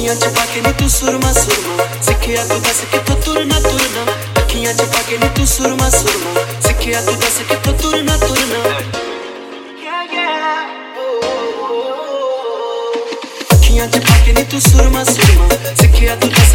ਅੱਖੀਆਂ 'ਚ ਪਾ ਕੇ ਨੀ ਤੂੰ ਸੁਰਮਾ ਸੁਰਮਾ ਸਿੱਖਿਆ ਤੂੰ ਦੱਸ ਕਿੱਥੋਂ ਤੁਰਨਾ ਤੁਰਨਾ ਅੱਖੀਆਂ 'ਚ ਪਾ ਕੇ ਨੀ ਤੂੰ ਸੁਰਮਾ ਸੁਰਮਾ ਸਿੱਖਿਆ ਤੂੰ ਦੱਸ ਕਿੱਥੋਂ ਤੁਰਨਾ ਤੁਰਨਾ ਅੱਖੀਆਂ 'ਚ ਪਾ ਕੇ ਨੀ ਤੂੰ ਸੁਰਮਾ ਸੁਰਮਾ ਸਿੱਖਿਆ ਤੂੰ ਦੱਸ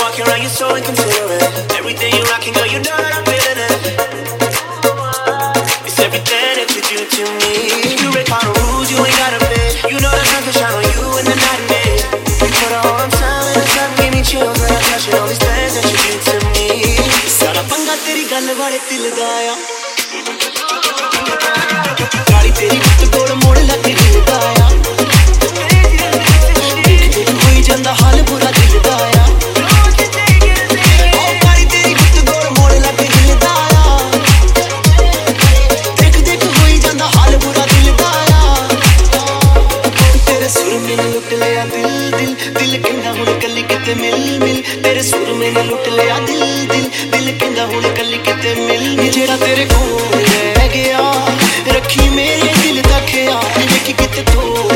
walking around, you're so inconsiderate. Everything you rocking, girl, you know I'm feeling it. It's everything to me. ਤੇਰੀ ਗੱਲ ਵਾਲੇ ਦਿਲ ਦਾ ਆ ਲਿਆ ਦਿਲ ਦਿਲ ਦਿਲ ਕਹਿੰਦਾ ਹੁਣ ਕੱਲੀ ਕਿਤੇ ਮਿਲ ਮਿਲ। ਤੇਰੇ ਸੁਰ ਮੈਨੂੰ ਲੁੱਟ ਲਿਆ ਦਿਲ ਦਿਲ ਦਿਲ ਕਹਿੰਦਾ ਹੁਣ ਕੱਲੀ ਕਿਤੇ ਮਿਲ ਮਿਲ। ਜਿਹੜਾ ਤੇਰੇ ਕੋਲ ਰਹਿ ਗਿਆ, ਰੱਖੀ ਮੇਰੇ ਦਿਲ ਦਾ ਖਿਆਲ। ਵੇਖੀ ਕਿਤੇ ਤੋੜ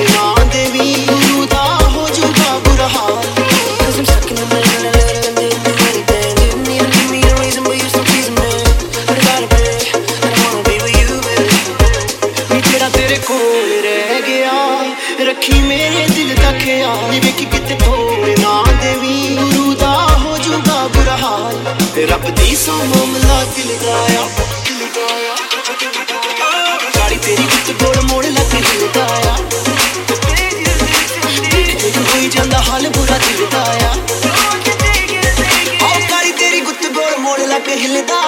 ਰੱਖੀ ਮੇਰੇ ਦਿਲ ਦਾ ਖਿਆਲ। ਵੇਖੀ ਕਿਤੇ ਤੋੜ ਨਾ ਦੇਵੀ ਗੁਰੂ ਦਾ ਹੋ ਜੂਗਾ ਬੁਰਾ ਹਾਲ। ਤੇ ਰੱਬ ਦੀ ਸੋ ਮਾਮਲਾ ਦਿਲ ਦਾ ਆ। ਦਿਲ ਦਾ ਆ ਗਾੜੀ ਤੇਰੀ ਵਿੱਚ ਗੋੜ ਮੋੜ ਲੱਗ ਦਿਲ ਦਾ ਆ। ਹੋਈ ਜਾਂਦਾ ਹਾਲ ਬੁਰਾ ਦਿਲ ਦਾ ਆ। ਹਿਲਦਾ